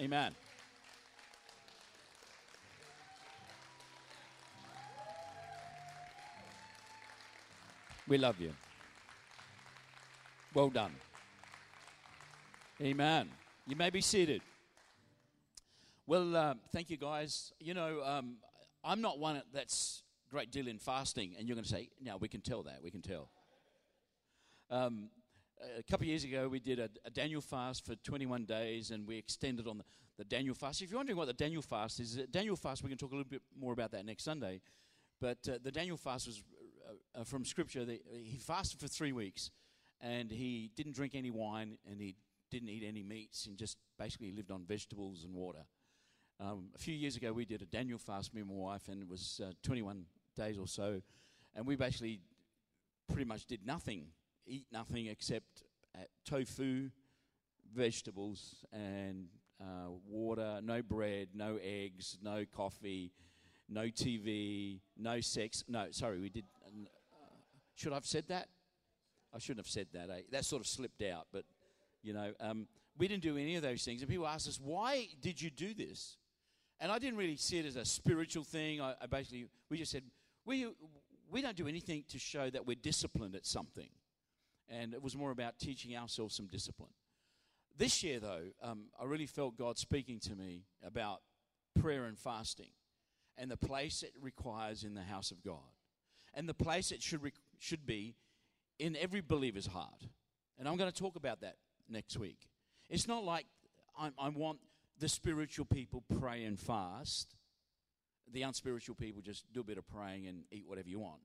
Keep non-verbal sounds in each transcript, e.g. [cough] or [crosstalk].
Amen. We love you. Well done. Amen. You may be seated. Well, uh, thank you, guys. You know, um, I'm not one that's great deal in fasting, and you're going to say, "No, we can tell that. We can tell." Um, a couple of years ago, we did a, a, Daniel fast for 21 days, and we extended on the, the, Daniel fast. If you're wondering what the Daniel fast is, Daniel fast, we can talk a little bit more about that next Sunday. But uh, the Daniel fast was uh, uh, from Scripture. The, he fasted for three weeks, and he didn't drink any wine, and he didn't eat any meats, and just basically lived on vegetables and water. Um, a few years ago, we did a Daniel fast, me and my wife, and it was uh, 21 days or so, and we basically pretty much did nothing eat nothing except uh, tofu, vegetables, and uh, water, no bread, no eggs, no coffee, no TV, no sex. No, sorry, we did. Uh, should I have said that? I shouldn't have said that. Eh? That sort of slipped out, but you know, um, we didn't do any of those things. And people asked us, why did you do this? And I didn't really see it as a spiritual thing. I, I basically, we just said, we, we don't do anything to show that we're disciplined at something and it was more about teaching ourselves some discipline. This year, though, um, I really felt God speaking to me about prayer and fasting and the place it requires in the house of God and the place it should, should be in every believer's heart. And I'm going to talk about that next week. It's not like I, I want the spiritual people pray and fast, the unspiritual people just do a bit of praying and eat whatever you want.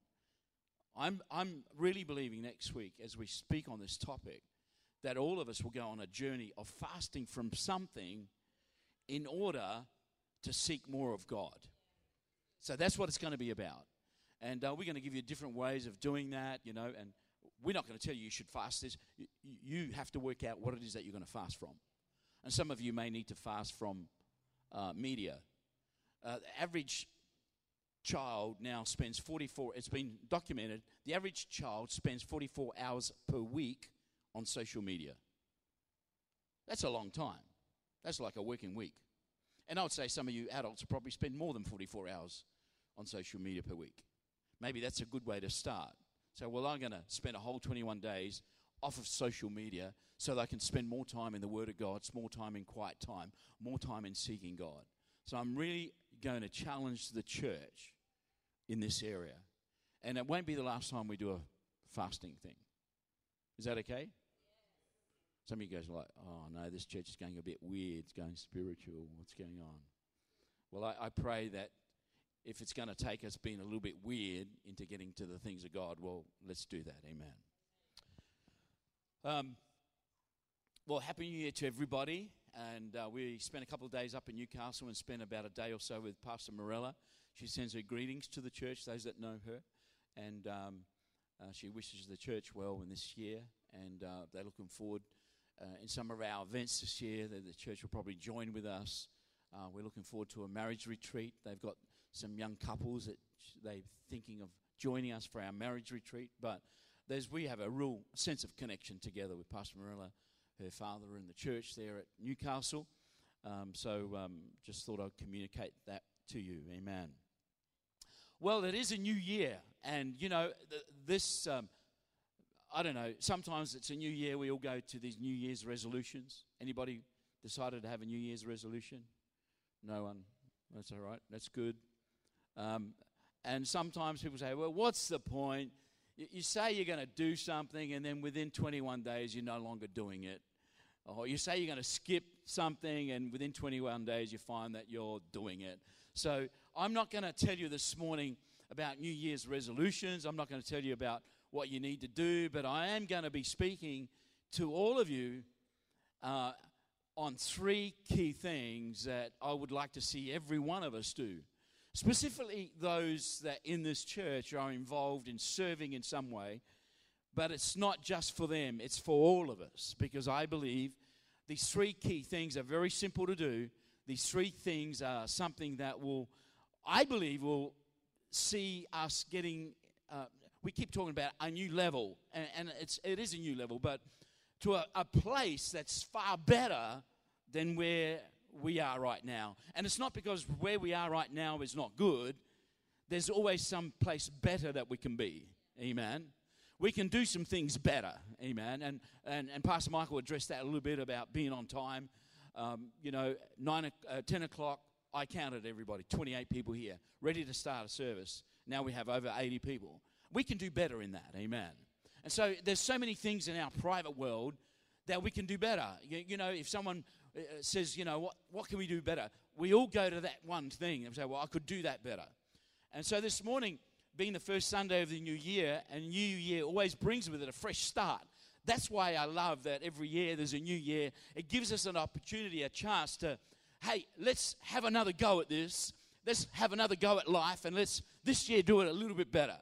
I'm, I'm really believing next week, as we speak on this topic, that all of us will go on a journey of fasting from something in order to seek more of God. So that's what it's going to be about. And uh, we're going to give you different ways of doing that, you know, and we're not going to tell you you should fast this. You, have to work out what it is that you're going to fast from. And some of you may need to fast from uh, media. Uh, the average child now spends 44, it's been documented, the average child spends 44 hours per week on social media. That's a long time. That's like a working week. And I would say some of you adults probably spend more than 44 hours on social media per week. Maybe that's a good way to start. So, well, I'm going to spend a whole 21 days off of social media so that I can spend more time in the Word of God, more time in quiet time, more time in seeking God. So, I'm really going to challenge the church in this area. And it won't be the last time we do a fasting thing. Is that okay? Some of you guys are like, oh no, this church is going a bit weird. It's going spiritual. What's going on? Well, I, I pray that if it's going to take us being a little bit weird into getting to the things of God, well, let's do that. Amen. Um, well, Happy New Year to everybody. And uh, we spent a couple of days up in Newcastle and spent about a day or so with Pastor Morella. She sends her greetings to the church, those that know her, and um, uh, she wishes the church well in this year. And uh, they're looking forward uh, in some of our events this year that the church will probably join with us. Uh, we're looking forward to a marriage retreat. They've got some young couples that they're thinking of joining us for our marriage retreat. But there's, we have a real sense of connection together with Pastor Marilla, her father, and the church there at Newcastle. Um, so um, just thought I'd communicate that to you. Amen. Well, it is a new year, and you know, this, um, I don't know, sometimes it's a new year, we all go to these New Year's resolutions. Anybody decided to have a New Year's resolution? No one. That's all right, that's good. Um, and sometimes people say, well, what's the point? You, you say you're going to do something, and then within 21 days, you're no longer doing it. Or you say you're going to skip something, and within 21 days, you find that you're doing it. So I'm not going to tell you this morning about New Year's resolutions. I'm not going to tell you about what you need to do, but I am going to be speaking to all of you uh, on three key things that I would like to see every one of us do. Specifically, those that in this church are involved in serving in some way, but it's not just for them, it's for all of us because I believe these three key things are very simple to do these three things are something that will, I believe, will see us getting. Uh, we keep talking about a new level, and, and, it's it is a new level, but to a, a place that's far better than where we are right now. And it's not because where we are right now is not good, there's always some place better that we can be. Amen. We can do some things better. Amen. And, and, and Pastor Michael addressed that a little bit about being on time. Um, you know, nine, uh, 10 o'clock, I counted everybody, 28 people here, ready to start a service. Now we have over 80 people. We can do better in that. Amen. And so there's so many things in our private world that we can do better. You, you know, if someone uh, says, you know, what, what can we do better? We all go to that one thing and say, well, I could do that better. And so this morning, being the first Sunday of the new year, and new year always brings with it a fresh start. That's why I love that every year there's a new year. It gives us an opportunity, a chance to, hey, let's have another go at this. Let's have another go at life, and let's this year do it a little bit better.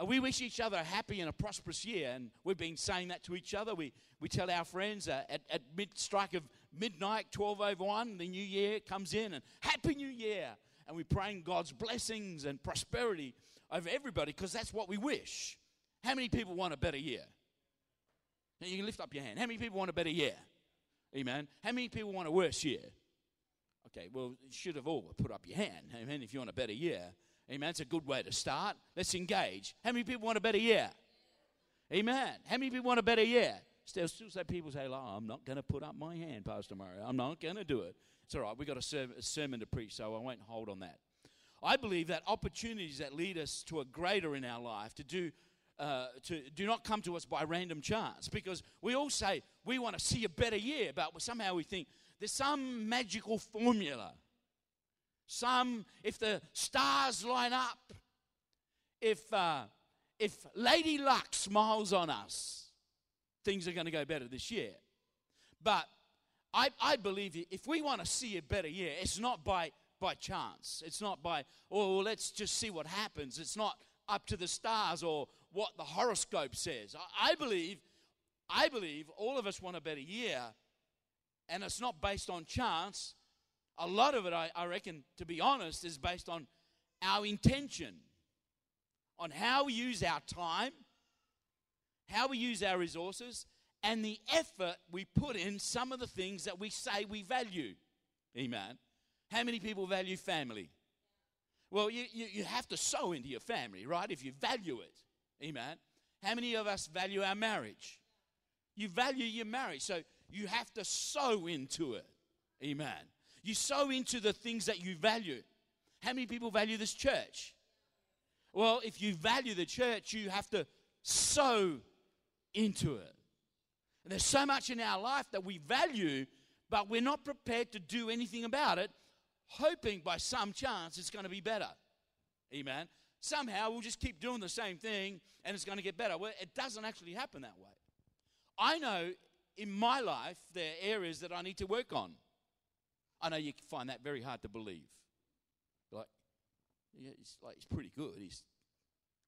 Uh, we wish each other a happy and a prosperous year, and we've been saying that to each other. We, we tell our friends uh, at, at mid strike of midnight, 12 over 1, the new year comes in, and Happy New Year! And we're praying God's blessings and prosperity over everybody because that's what we wish. How many people want a better year? You can lift up your hand. How many people want a better year? Amen. How many people want a worse year? Okay, well, you should have all put up your hand. Amen. If you want a better year. Amen. It's a good way to start. Let's engage. How many people want a better year? Amen. How many people want a better year? Still, still say people say, oh, I'm not going to put up my hand, Pastor Mario. I'm not going to do it. It's all right. We've got a, sermon, a sermon to preach, so I won't hold on that. I believe that opportunities that lead us to a greater in our life to do uh, to do not come to us by random chance because we all say we want to see a better year, but somehow we think there's some magical formula. Some, if the stars line up, if uh, if Lady Luck smiles on us, things are going to go better this year. But I, I believe if we want to see a better year, it's not by by chance. It's not by, oh, let's just see what happens. It's not up to the stars or what the horoscope says. I, I believe, I believe all of us want a better year, and it's not based on chance. A lot of it, I, I reckon, to be honest, is based on our intention, on how we use our time, how we use our resources, and the effort we put in some of the things that we say we value. Amen. How many people value family? Well, you, you, you have to sow into your family, right? If you value it. Amen. How many of us value our marriage? You value your marriage, so you have to sow into it. Amen. You sow into the things that you value. How many people value this church? Well, if you value the church, you have to sow into it. And there's so much in our life that we value, but we're not prepared to do anything about it hoping by some chance it's going to be better. Amen. Somehow we'll just keep doing the same thing and it's going to get better. Well, it doesn't actually happen that way. I know in my life there are areas that I need to work on. I know you find that very hard to believe. Like, yeah, he's like he's pretty good. He's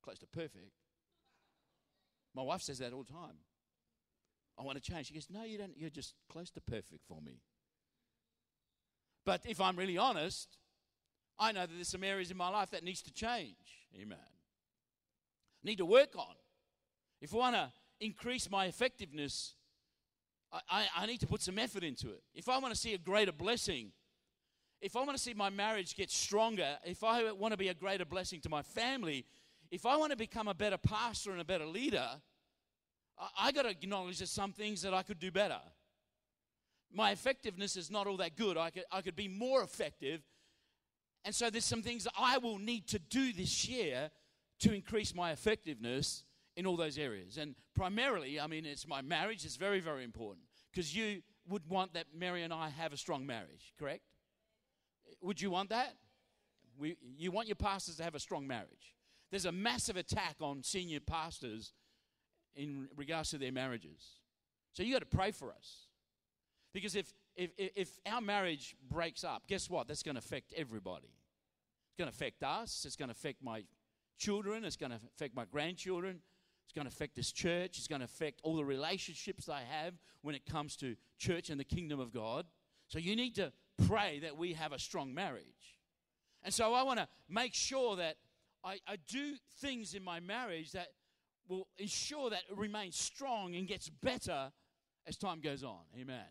close to perfect. My wife says that all the time. I want to change. She goes, No, you don't. You're just close to perfect for me. But if I'm really honest, I know that there's some areas in my life that needs to change. Amen. Need to work on. If I want to increase my effectiveness, I, I, I need to put some effort into it. If I want to see a greater blessing, if I want to see my marriage get stronger, if I want to be a greater blessing to my family, if I want to become a better pastor and a better leader, I, I got to acknowledge there's some things that I could do better my effectiveness is not all that good. I could, I could be more effective. And so there's some things that I will need to do this year to increase my effectiveness in all those areas. And primarily, I mean, it's my marriage is very, very important because you would want that Mary and I have a strong marriage, correct? Would you want that? We, you want your pastors to have a strong marriage. There's a massive attack on senior pastors in regards to their marriages. So you got to pray for us. Because if, if, if our marriage breaks up, guess what? That's going to affect everybody. It's going to affect us. It's going to affect my children. It's going to affect my grandchildren. It's going to affect this church. It's going to affect all the relationships I have when it comes to church and the kingdom of God. So you need to pray that we have a strong marriage. And so I want to make sure that I, I do things in my marriage that will ensure that it remains strong and gets better as time goes on. Amen.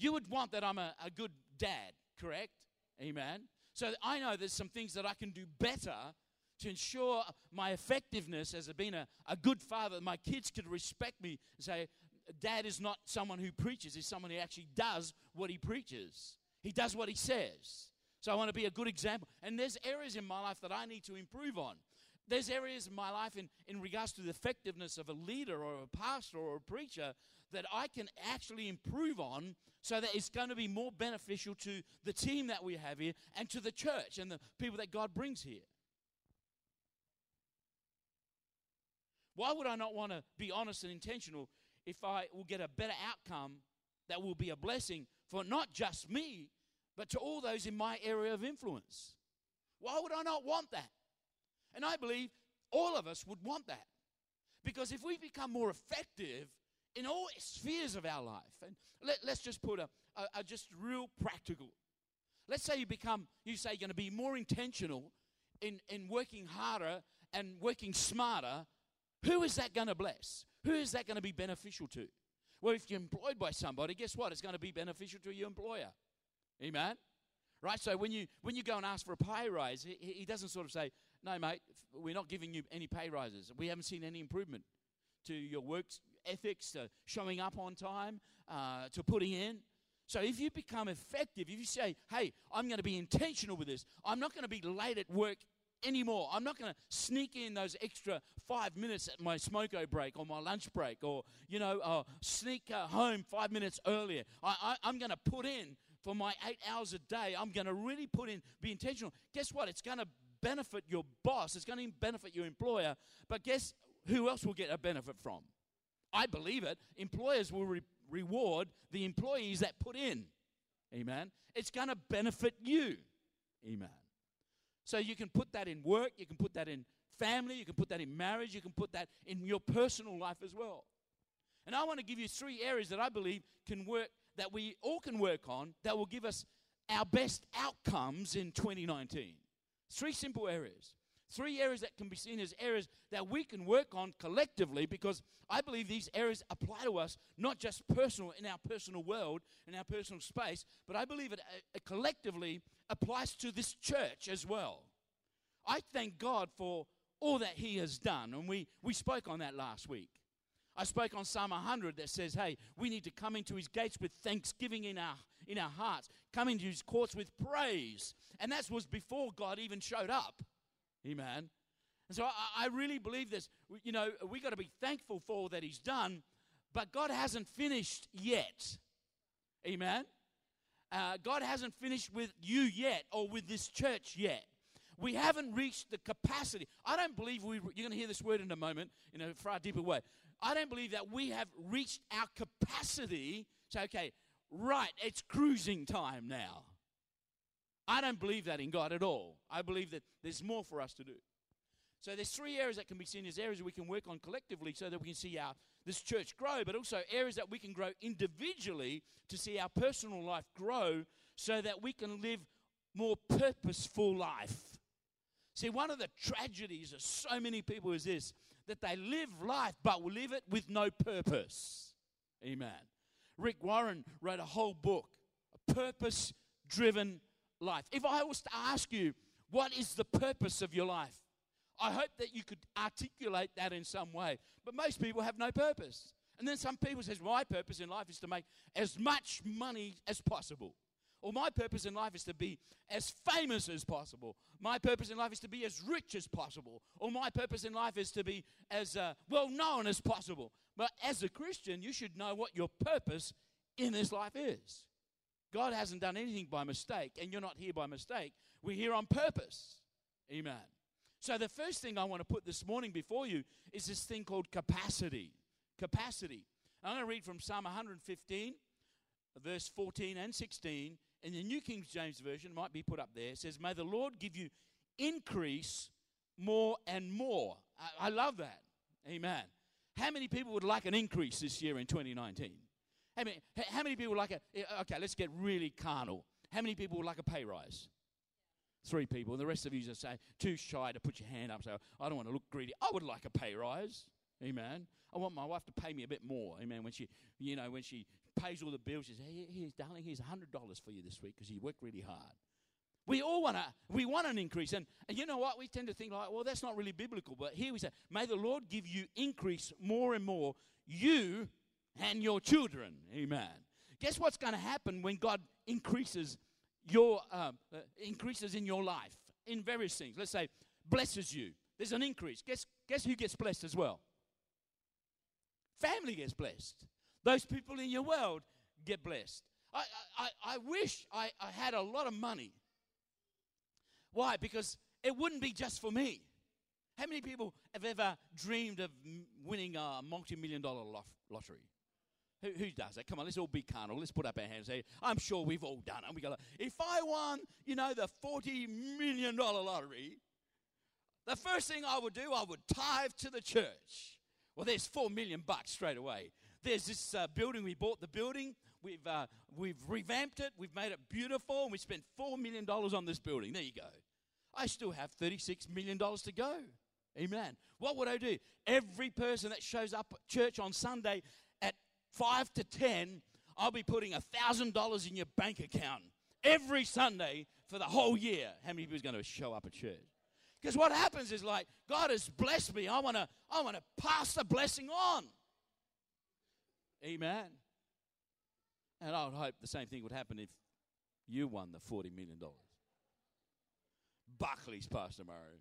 You would want that I'm a, a good dad, correct? Amen. So I know there's some things that I can do better to ensure my effectiveness as being a, a good father. My kids could respect me and say, Dad is not someone who preaches, he's someone who actually does what he preaches. He does what he says. So I want to be a good example. And there's areas in my life that I need to improve on. There's areas in my life in, in regards to the effectiveness of a leader or a pastor or a preacher that I can actually improve on so that it's going to be more beneficial to the team that we have here and to the church and the people that God brings here. Why would I not want to be honest and intentional if I will get a better outcome that will be a blessing for not just me, but to all those in my area of influence? Why would I not want that? And I believe all of us would want that. Because if we become more effective in all spheres of our life, and let, us just put a, a, a just real practical. Let's say you become, you say you're going to be more intentional in, in working harder and working smarter who is that going to bless? Who is that going to be beneficial to? Well, if you're employed by somebody, guess what? It's going to be beneficial to your employer. Amen? Right? So when you when you go and ask for a pay rise, he, he doesn't sort of say, "No, mate, we're not giving you any pay rises. We haven't seen any improvement to your work ethics, to showing up on time, uh, to putting in." So if you become effective, if you say, "Hey, I'm going to be intentional with this. I'm not going to be late at work anymore. I'm not going to sneak in those extra five minutes at my smoko break or my lunch break or, you know, uh, sneak uh, home five minutes earlier. I, I, I'm going to put in for my eight hours a day. I'm going to really put in, be intentional. Guess what? It's going to benefit your boss, it's going to benefit your employer. But guess who else will get a benefit from? I believe it. Employers will re- reward the employees that put in. Amen. It's going to benefit you. Amen. So you can put that in work, you can put that in family, you can put that in marriage, you can put that in your personal life as well. And I want to give you three areas that I believe can work, that we all can work on, that will give us our best outcomes in 2019. Three simple areas. Three areas that can be seen as areas that we can work on collectively because I believe these areas apply to us, not just personal in our personal world, in our personal space, but I believe it, uh, collectively applies to this church as well. I thank God for all that He has done, and we, we spoke on that last week. I spoke on Psalm 100 that says, hey, we need to come into his gates with thanksgiving in our, in our hearts, come into his courts with praise. And that was before God even showed up. Amen. And so I, I really believe this. You know, we got to be thankful for all that He's done, but God hasn't finished yet. Amen. Uh, God hasn't finished with you yet or with this church yet. We haven't reached the capacity. I don't believe we, you're going to hear this word in a moment in a far deeper way. I don't believe that we have reached our capacity. Say, okay, right, it's cruising time now. I don't believe that in God at all. I believe that there's more for us to do. So there's three areas that can be seen as areas we can work on collectively so that we can see our this church grow, but also areas that we can grow individually to see our personal life grow so that we can live more purposeful life. See, one of the tragedies of so many people is this that they live life but will live it with no purpose. Amen. Rick Warren wrote a whole book, a purpose driven life. If I was to ask you, what is the purpose of your life? I hope that you could articulate that in some way. But most people have no purpose. And then some people says, my purpose in life is to make as much money as possible. Or my purpose in life is to be as famous as possible. My purpose in life is to be as rich as possible. Or my purpose in life is to be as uh, well known as possible. But as a Christian, you should know what your purpose in this life is. God hasn't done anything by mistake, and you're not here by mistake. We're here on purpose. Amen. So, the first thing I want to put this morning before you is this thing called capacity. Capacity. I'm going to read from Psalm 115, verse 14 and 16. In the New King James Version, might be put up there. It says, May the Lord give you increase more and more. I, I love that. Amen. How many people would like an increase this year in 2019? How many, how many people like a, eh, okay, let's get really carnal. How many people would like a pay rise? Three people. And the rest of you just say, too shy to put your hand up. So I don't want to look greedy. I would like a pay rise. Amen. I want my wife to pay me a bit more. Amen. When she, you know, when she pays all the bills. She says, hey, here's, darling, here's $100 for you this week because you worked really hard. We all want to, we want an increase. And, and you know what? We tend to think like, well, that's not really biblical. But here we say, may the Lord give you increase more and more, you and your children. Amen. Guess what's going to happen when God increases your, um, uh, increases in your life in various things? Let's say, blesses you. There's an increase. Guess, guess who gets blessed as well? Family gets blessed. Those people in your world get blessed. I, I, I wish I, I had a lot of money. Why? Because it wouldn't be just for me. How many people have ever dreamed of winning a multi million dollar lottery? Who, who, does that? Come on, let's all be carnal. Let's put up our hands. Say, I'm sure we've all done it. We go, if I won, you know, the $40 million lottery, the first thing I would do, I would tithe to the church. Well, there's four million bucks straight away. There's this uh, building. We bought the building. We've uh, we've revamped it. We've made it beautiful. And we spent four million dollars on this building. There you go. I still have thirty-six million dollars to go. Amen. What would I do? Every person that shows up at church on Sunday five to ten, I'll be putting a thousand dollars in your bank account every Sunday for the whole year. How many people is going to show up at church? Because what happens is like, God has blessed me. I want to I want to pass the blessing on. Amen. And I would hope the same thing would happen if you won the $40 million. Buckley's Pastor Mario.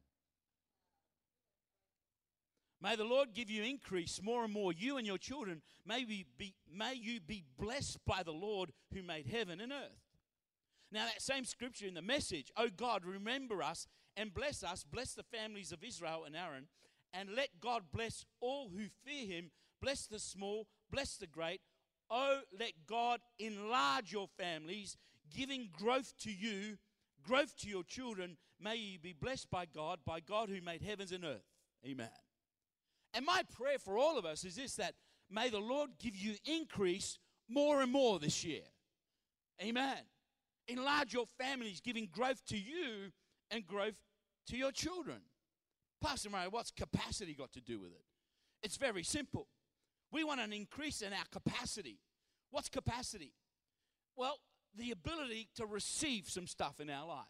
May the Lord give you increase more and more, you and your children. May, we be, may you be blessed by the Lord who made heaven and earth. Now, that same scripture in the message, oh God, remember us and bless us, bless the families of Israel and Aaron, and let God bless all who fear him, bless the small, bless the great. Oh, let God enlarge your families, giving growth to you, growth to your children. May you be blessed by God, by God who made heavens and earth. Amen. And my prayer for all of us is this that may the Lord give you increase more and more this year. Amen. Enlarge your families, giving growth to you and growth to your children. Pastor Mario, what's capacity got to do with it? It's very simple. We want an increase in our capacity. What's capacity? Well, the ability to receive some stuff in our life.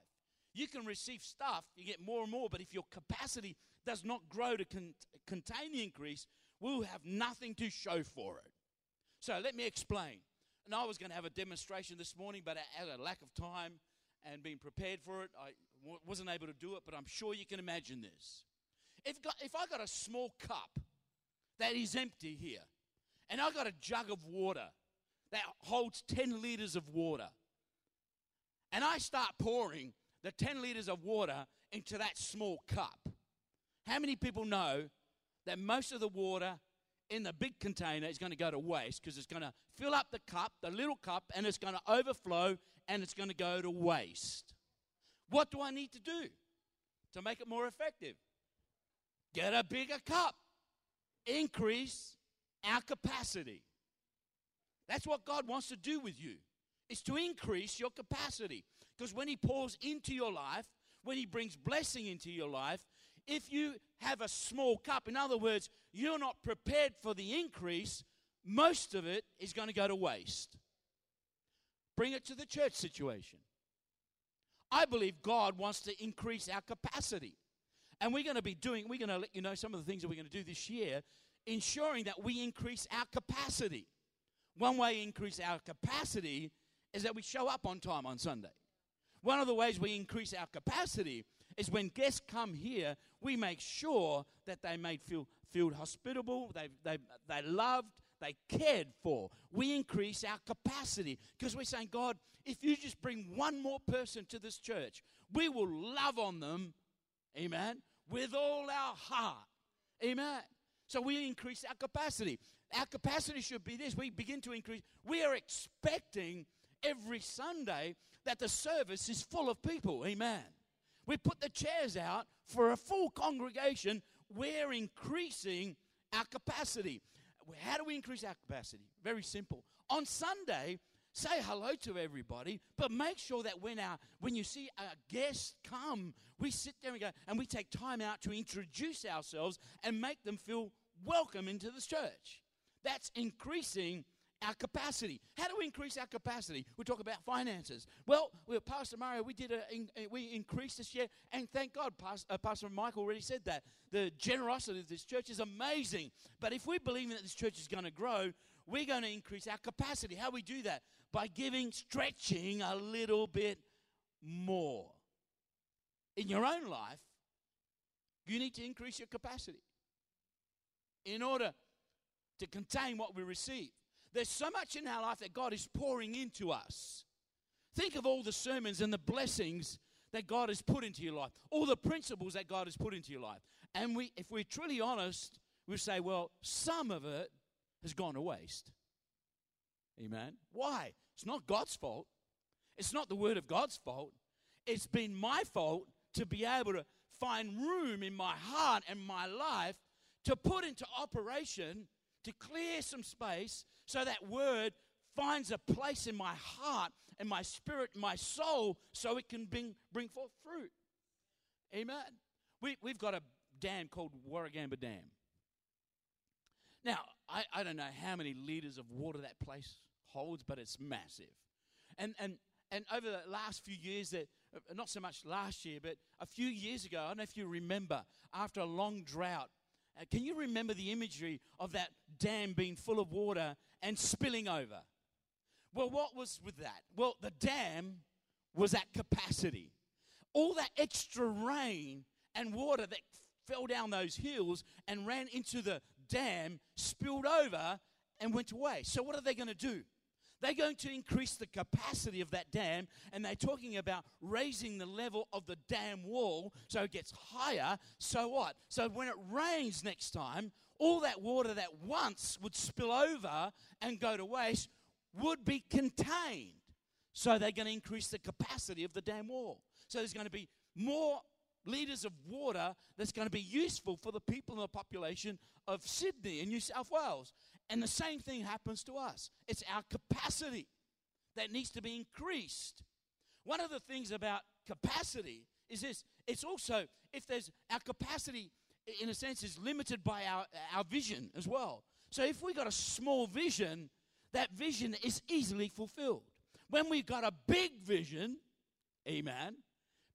You can receive stuff, you get more and more, but if your capacity does not grow to con- contain the increase, we'll have nothing to show for it. So let me explain. And I was going to have a demonstration this morning, but out a lack of time and being prepared for it, I w- wasn't able to do it, but I'm sure you can imagine this. If, got, if I got a small cup that is empty here, and I got a jug of water that holds 10 liters of water, and I start pouring the 10 liters of water into that small cup, how many people know that most of the water in the big container is going to go to waste because it's going to fill up the cup, the little cup, and it's going to overflow and it's going to go to waste? What do I need to do to make it more effective? Get a bigger cup. Increase our capacity. That's what God wants to do with you. Is to increase your capacity. Because when he pours into your life, when he brings blessing into your life, if you have a small cup, in other words, you're not prepared for the increase, most of it is going to go to waste. Bring it to the church situation. I believe God wants to increase our capacity. And we're going to be doing, we're going to let you know some of the things that we're going to do this year, ensuring that we increase our capacity. One way increase our capacity is that we show up on time on Sunday. One of the ways we increase our capacity is when guests come here, we make sure that they made feel, feel hospitable, they, they, they loved, they cared for. We increase our capacity because we're saying, God, if you just bring one more person to this church, we will love on them, amen, with all our heart. Amen. So we increase our capacity. Our capacity should be this. We begin to increase. We are expecting every Sunday that the service is full of people. Amen. We put the chairs out for a full congregation. We're increasing our capacity. How do we increase our capacity? Very simple. On Sunday, say hello to everybody, but make sure that when our when you see a guest come, we sit there and go and we take time out to introduce ourselves and make them feel welcome into this church. That's increasing our capacity. How do we increase our capacity? We talk about finances. Well, we, Pastor Mario, we did a, we increased this year, and thank God, Pastor, uh, Pastor Michael already said that. The generosity of this church is amazing. But if we believe that this church is going to grow, we're going to increase our capacity. How we do that? By giving, stretching a little bit more. In your own life, you need to increase your capacity in order to contain what we receive. There's so much in our life that God is pouring into us. Think of all the sermons and the blessings that God has put into your life, all the principles that God has put into your life. And we, if we're truly honest, we say, well, some of it has gone to waste. Amen. Why? It's not God's fault. It's not the word of God's fault. It's been my fault to be able to find room in my heart and my life to put into operation to clear some space so that word finds a place in my heart and my spirit, my soul, so it can bring, bring forth fruit. Amen. We, we've got a dam called Warragamba Dam. Now, I, I don't know how many liters of water that place holds, but it's massive. And, and, and over the last few years, that uh, not so much last year, but a few years ago, I don't know if you remember, after a long drought, uh, can you remember the imagery of that dam being full of water and spilling over? Well, what was with that? Well, the dam was at capacity. All that extra rain and water that fell down those hills and ran into the dam spilled over and went away. So, what are they going to do? They're going to increase the capacity of that dam, and they're talking about raising the level of the dam wall so it gets higher. So what? So when it rains next time, all that water that once would spill over and go to waste would be contained. So they're going to increase the capacity of the dam wall. So there's going to be more liters of water that's going to be useful for the people in the population of Sydney and New South Wales. And the same thing happens to us. It's our capacity that needs to be increased. One of the things about capacity is this it's also, if there's our capacity, in a sense, is limited by our, our vision as well. So if we got a small vision, that vision is easily fulfilled. When we've got a big vision, amen,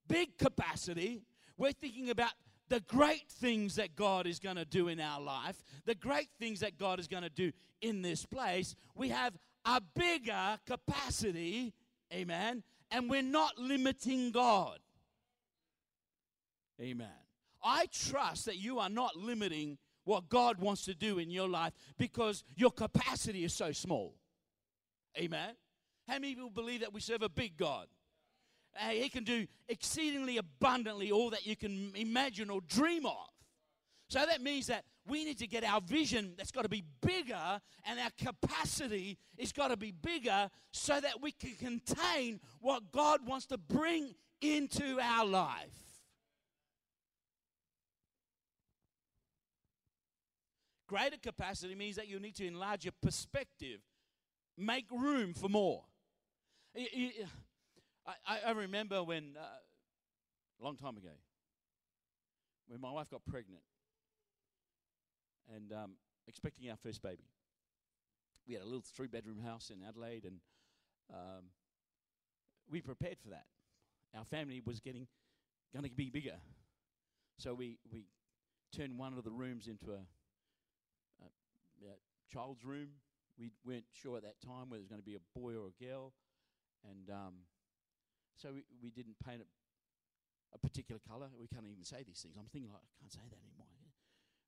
big capacity, we're thinking about the great things that God is going to do in our life, the great things that God is going to do in this place, we have a bigger capacity, amen, and we're not limiting God. Amen. I trust that you are not limiting what God wants to do in your life because your capacity is so small. Amen. How many people believe that we serve a big God? Uh, He can do exceedingly abundantly all that you can imagine or dream of. So that means that we need to get our vision that's got to be bigger and our capacity is got to be bigger so that we can contain what God wants to bring into our life. Greater capacity means that you need to enlarge your perspective, make room for more. I, I remember when, uh, a long time ago, when my wife got pregnant and um, expecting our first baby. We had a little three bedroom house in Adelaide and um, we prepared for that. Our family was getting going to be bigger. So we, we turned one of the rooms into a, a, a child's room. We weren't sure at that time whether it was going to be a boy or a girl. And um, so we, we didn't paint it a particular colour. We can't even say these things. I'm thinking, like, I can't say that anymore.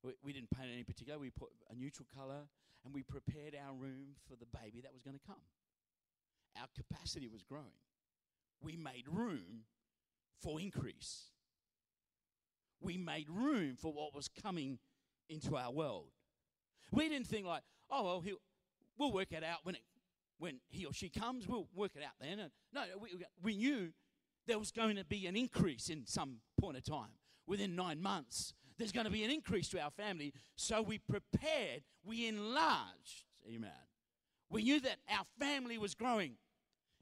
We, we didn't paint any particular. We put a neutral colour and we prepared our room for the baby that was going to come. Our capacity was growing. We made room for increase. We made room for what was coming into our world. We didn't think like, oh well, we'll work it out when it when he or she comes, we'll work it out then. And no, we, we knew there was going to be an increase in some point of time. Within nine months, there's going to be an increase to our family. So we prepared, we enlarged. Amen. We knew that our family was growing.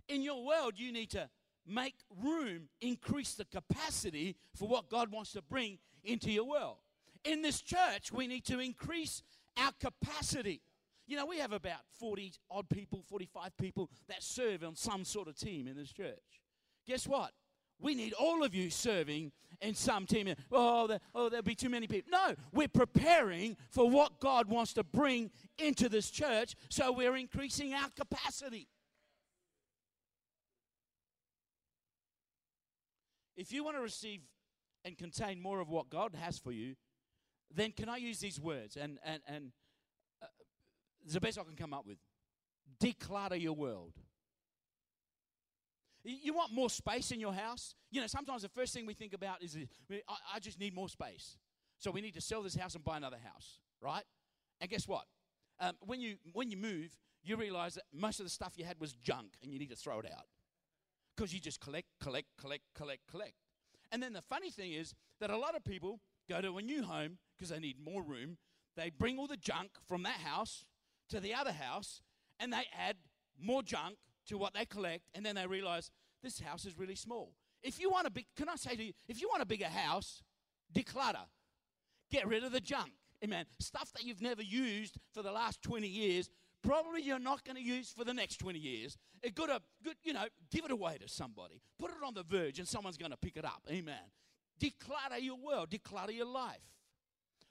In your world, you need to make room, increase the capacity for what God wants to bring into your world. In this church, we need to increase our capacity You know, we have about 40 odd people, 45 people that serve on some sort of team in this church. Guess what? We need all of you serving in some team. Oh, there, oh, there'll be too many people. No, we're preparing for what God wants to bring into this church, so we're increasing our capacity. If you want to receive and contain more of what God has for you, then can I use these words? And, and, and it's the best I can come up with. Declutter your world. You want more space in your house? You know, sometimes the first thing we think about is, I, just need more space. So we need to sell this house and buy another house, right? And guess what? Um, when, you, when you move, you realize that most of the stuff you had was junk and you need to throw it out. Because you just collect, collect, collect, collect, collect. And then the funny thing is that a lot of people go to a new home because they need more room. They bring all the junk from that house to the other house and they add more junk to what they collect, and then they realize this house is really small. If you want a big, can I say to you, if you want a bigger house, declutter. Get rid of the junk. Amen. Stuff that you've never used for the last 20 years, probably you're not going to use for the next 20 years. It good, you know, give it away to somebody. Put it on the verge and someone's going to pick it up. Amen. Declutter your world, declutter your life.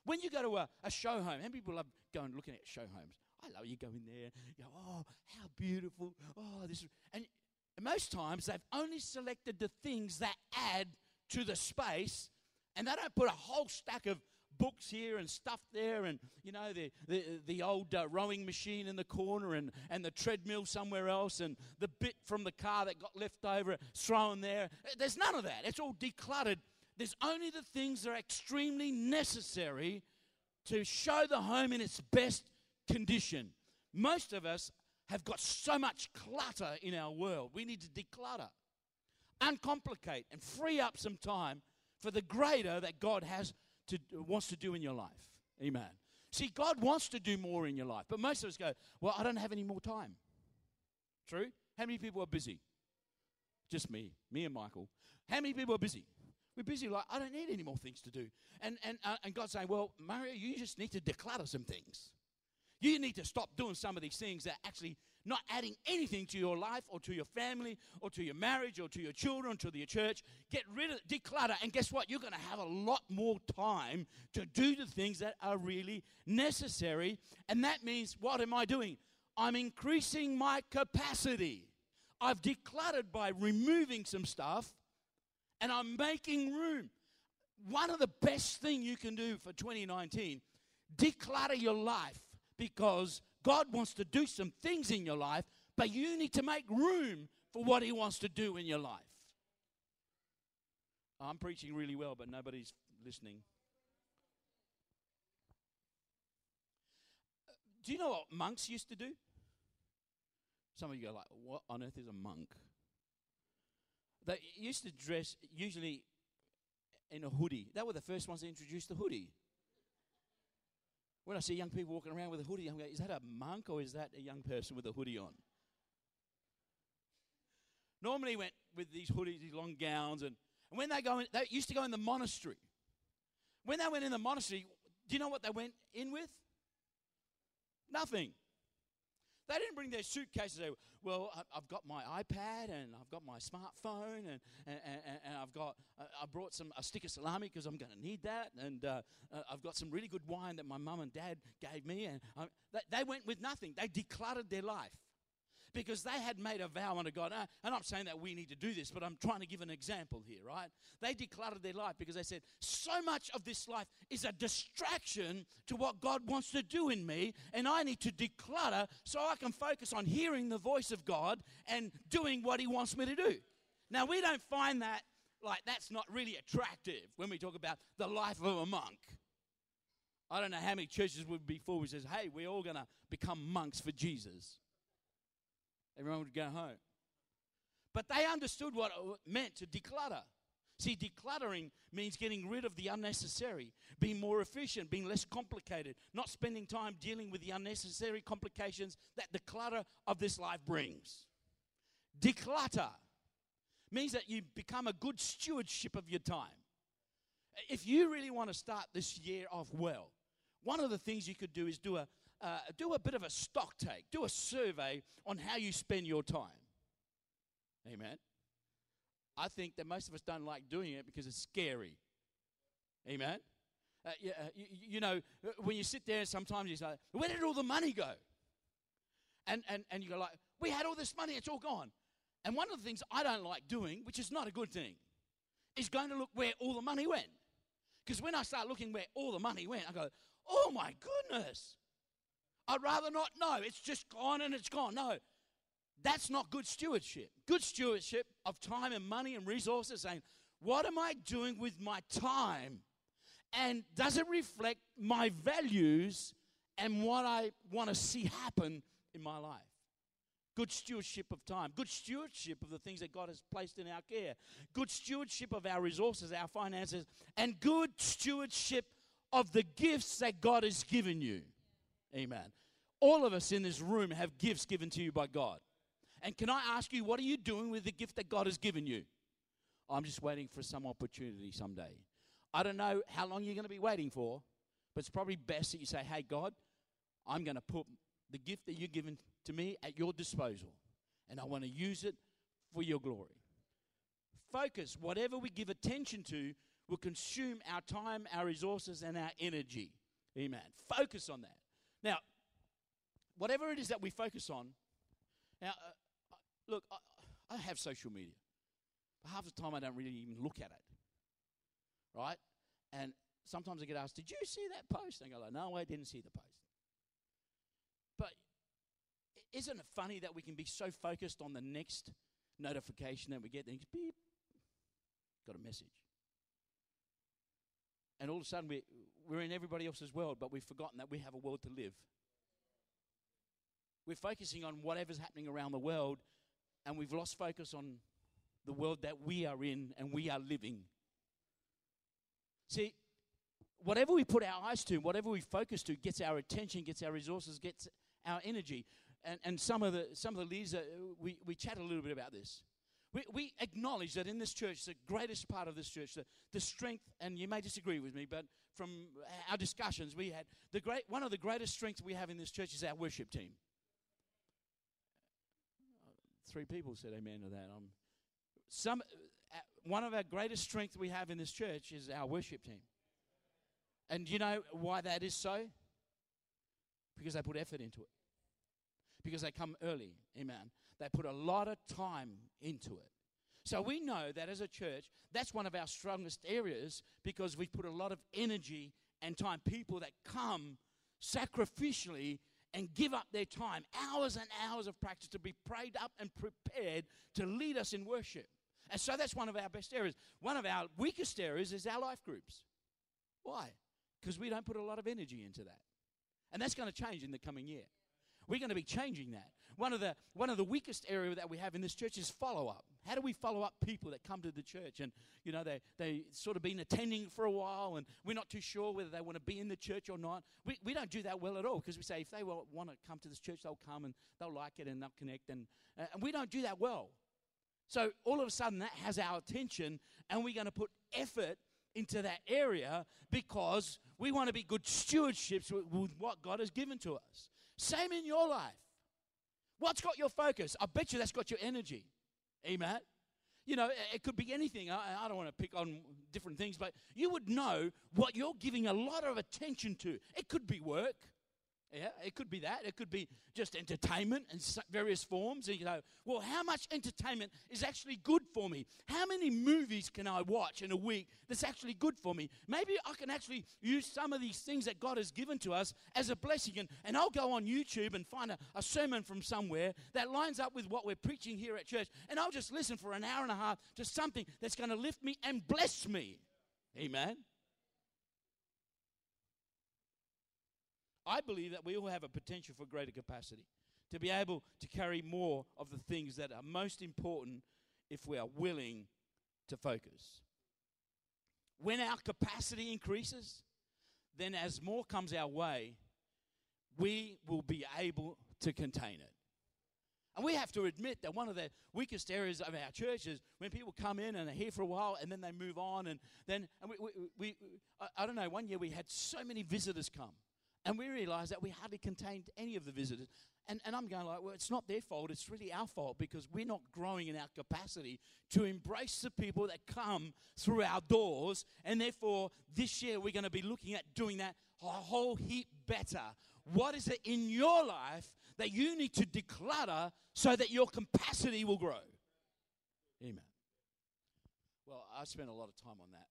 When you go to a, a show home, how many people love going looking at show homes? I love you go in there, you go, oh, how beautiful. Oh, this. And most times they've only selected the things that add to the space, and they don't put a whole stack of books here and stuff there, and you know the the, the old uh, rowing machine in the corner, and and the treadmill somewhere else, and the bit from the car that got left over thrown there. There's none of that. It's all decluttered. There's only the things that are extremely necessary to show the home in its best condition. Most of us have got so much clutter in our world. We need to declutter, uncomplicate, and free up some time for the greater that God has to wants to do in your life. Amen. See, God wants to do more in your life, but most of us go, "Well, I don't have any more time." True? How many people are busy? Just me, me and Michael. How many people are busy? We're busy like I don't need any more things to do. And and uh, and God's saying, "Well, Mario, you just need to declutter some things." You need to stop doing some of these things that actually not adding anything to your life or to your family or to your marriage or to your children, to your church. Get rid of declutter, and guess what? You're going to have a lot more time to do the things that are really necessary. And that means, what am I doing? I'm increasing my capacity. I've decluttered by removing some stuff and I'm making room. One of the best things you can do for 2019, declutter your life because God wants to do some things in your life, but you need to make room for what He wants to do in your life. I'm preaching really well, but nobody's listening. Do you know what monks used to do? Some of you go like, "What on earth is a monk?" They used to dress usually in a hoodie. They were the first ones to introduce the hoodie. When I see young people walking around with a hoodie, I'm going, is that a monk or is that a young person with a hoodie on? Normally went with these hoodies, these long gowns, and, and when they go in, they used to go in the monastery. When they went in the monastery, do you know what they went in with? Nothing. They didn't bring their suitcases. They, well, I've got my iPad and I've got my smartphone and, and, and, and I've got, uh, I brought some a stick of salami because I'm going to need that. And uh, uh, I've got some really good wine that my mum and dad gave me. And I, they, they went with nothing. They decluttered their life because they had made a vow unto God. Uh, and I'm not saying that we need to do this, but I'm trying to give an example here, right? They decluttered their life because they said, so much of this life is a distraction to what God wants to do in me, and I need to declutter so I can focus on hearing the voice of God and doing what He wants me to do. Now, we don't find that like that's not really attractive when we talk about the life of a monk. I don't know how many churches would be full who says, hey, we're all going to become monks for Jesus. Everyone would go home. But they understood what it meant to declutter. See, decluttering means getting rid of the unnecessary, being more efficient, being less complicated, not spending time dealing with the unnecessary complications that the clutter of this life brings. Declutter means that you become a good stewardship of your time. If you really want to start this year off well, one of the things you could do is do a, uh, do a bit of a stock take, do a survey on how you spend your time. Amen. I think that most of us don't like doing it because it's scary. Amen. Uh, yeah, uh, you, you, know, uh, when you sit there, sometimes you say, "Where did all the money go?" And and and you go like, "We had all this money; it's all gone." And one of the things I don't like doing, which is not a good thing, is going to look where all the money went. Because when I start looking where all the money went, I go, "Oh my goodness!" I'd rather not know. It's just gone and it's gone. No, that's not good stewardship. Good stewardship of time and money and resources, saying, What am I doing with my time? And does it reflect my values and what I want to see happen in my life? Good stewardship of time, good stewardship of the things that God has placed in our care, good stewardship of our resources, our finances, and good stewardship of the gifts that God has given you. Amen. All of us in this room have gifts given to you by God. And can I ask you, what are you doing with the gift that God has given you? I'm just waiting for some opportunity someday. I don't know how long you're going to be waiting for, but it's probably best that you say, hey, God, I'm going to put the gift that you've given to me at your disposal, and I want to use it for your glory. Focus, whatever we give attention to, will consume our time, our resources, and our energy. Amen. Focus on that. Now, whatever it is that we focus on, now, uh, Look, I, I have social media, but half the time I don't really even look at it. Right? And sometimes I get asked, Did you see that post? And I go, like, No, I didn't see the post. But isn't it funny that we can be so focused on the next notification that we get, then beep, got a message. And all of a sudden we, we're in everybody else's world, but we've forgotten that we have a world to live. We're focusing on whatever's happening around the world and we've lost focus on the world that we are in and we are living. See, whatever we put our eyes to, whatever we focus to, gets our attention, gets our resources, gets our energy. And, and some of the some of the leaders, uh, we, we chat a little bit about this. We, we acknowledge that in this church, the greatest part of this church, the, the strength, and you may disagree with me, but from our discussions we had, the great, one of the greatest strengths we have in this church is our worship team. Three people said amen to that. Um, some, uh, one of our greatest strengths we have in this church is our worship team. And you know why that is so? Because they put effort into it. Because they come early. Amen. They put a lot of time into it. So we know that as a church, that's one of our strongest areas because we've put a lot of energy and time. People that come sacrificially and give up their time, hours and hours of practice to be prayed up and prepared to lead us in worship. And so that's one of our best areas. One of our weakest areas is our life groups. Why? Because we don't put a lot of energy into that. And that's going to change in the coming year. We're going to be changing that. One of the one of the weakest area that we have in this church is follow up. How do we follow up people that come to the church and you know they they sort of been attending for a while and we're not too sure whether they want to be in the church or not. We we don't do that well at all because we say if they want to come to this church they'll come and they'll like it and they'll connect and uh, and we don't do that well. So all of a sudden that has our attention and we're going to put effort into that area because we want to be good stewardships with, with what God has given to us. Same in your life. What's got your focus? I bet you that's got your energy. Amen. You know, it could be anything. I, I don't want to pick on different things, but you would know what you're giving a lot of attention to. It could be work. Yeah, it could be that. It could be just entertainment in various forms. And you know, well, how much entertainment is actually good for me? How many movies can I watch in a week that's actually good for me? Maybe I can actually use some of these things that God has given to us as a blessing. And, and I'll go on YouTube and find a, a sermon from somewhere that lines up with what we're preaching here at church. And I'll just listen for an hour and a half to something that's going to lift me and bless me. Amen. I believe that we all have a potential for greater capacity to be able to carry more of the things that are most important if we are willing to focus. When our capacity increases, then as more comes our way, we will be able to contain it. And we have to admit that one of the weakest areas of our church is when people come in and they're here for a while and then they move on. And then, and we, we, we I, I don't know, one year we had so many visitors come And we realized that we hardly contained any of the visitors. And, and I'm going like, well, it's not their fault. It's really our fault because we're not growing in our capacity to embrace the people that come through our doors. And therefore, this year we're going to be looking at doing that a whole heap better. What is it in your life that you need to declutter so that your capacity will grow? Amen. Well, I spent a lot of time on that.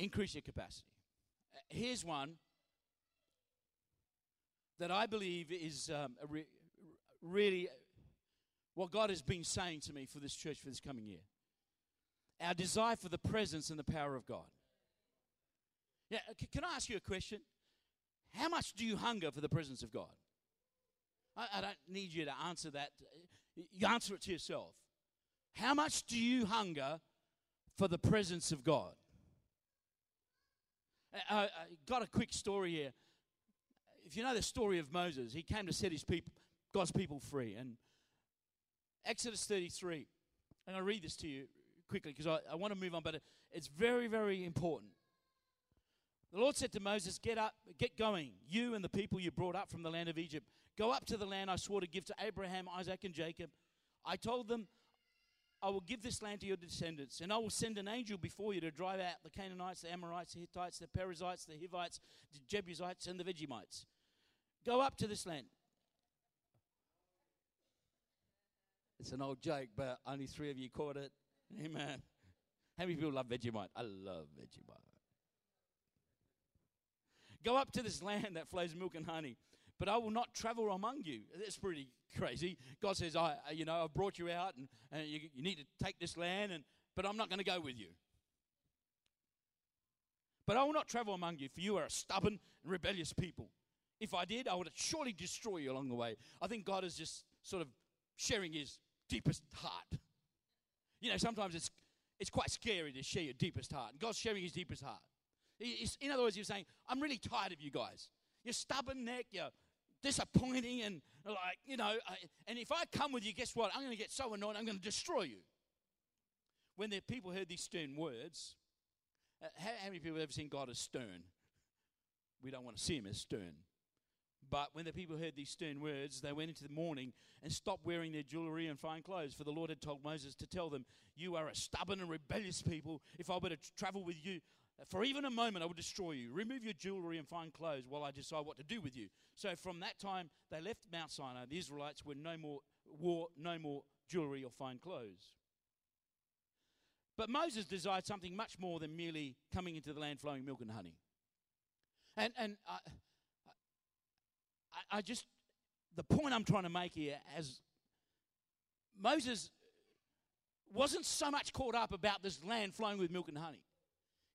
Increase your capacity. Uh, here's one that I believe is um, re- really what God has been saying to me for this church for this coming year. Our desire for the presence and the power of God. Yeah, can I ask you a question? How much do you hunger for the presence of God? I, I don't need you to answer that. You answer it to yourself. How much do you hunger for the presence of God? I, I got a quick story here. If you know the story of Moses, he came to set his people, God's people free. And Exodus 33, I'm going to read this to you quickly because I, I want to move on, but it, it's very, very important. The Lord said to Moses, Get up, get going, you and the people you brought up from the land of Egypt. Go up to the land I swore to give to Abraham, Isaac, and Jacob. I told them, I will give this land to your descendants, and I will send an angel before you to drive out the Canaanites, the Amorites, the Hittites, the Perizzites, the Hivites, the Jebusites, and the Vegemites. Go up to this land. It's an old joke, but only three of you caught it. Amen. How many people love Vegemite? I love Vegemite. Go up to this land that flows milk and honey, but I will not travel among you. That's pretty crazy. God says, I, you know, I've brought you out and, and you, you need to take this land, and, but I'm not going to go with you. But I will not travel among you, for you are a stubborn and rebellious people. If I did, I would surely destroy you along the way. I think God is just sort of sharing his deepest heart. You know, sometimes it's, it's quite scary to share your deepest heart. God's sharing his deepest heart. He's, in other words, he's saying, I'm really tired of you guys. You're stubborn neck, you're disappointing, and like, you know, I, and if I come with you, guess what? I'm going to get so annoyed, I'm going to destroy you. When the people heard these stern words, uh, how, how many people have ever seen God as stern? We don't want to see him as stern. But when the people heard these stern words, they went into the mourning and stopped wearing their jewelry and fine clothes. For the Lord had told Moses to tell them, You are a stubborn and rebellious people. If I were to travel with you, Uh, for even a moment, I will destroy you. Remove your jewelry and fine clothes while I decide what to do with you. So from that time, they left Mount Sinai. The Israelites were no more, wore no more jewelry or fine clothes. But Moses desired something much more than merely coming into the land flowing milk and honey. And, and I, I, I just, the point I'm trying to make here, as Moses wasn't so much caught up about this land flowing with milk and honey.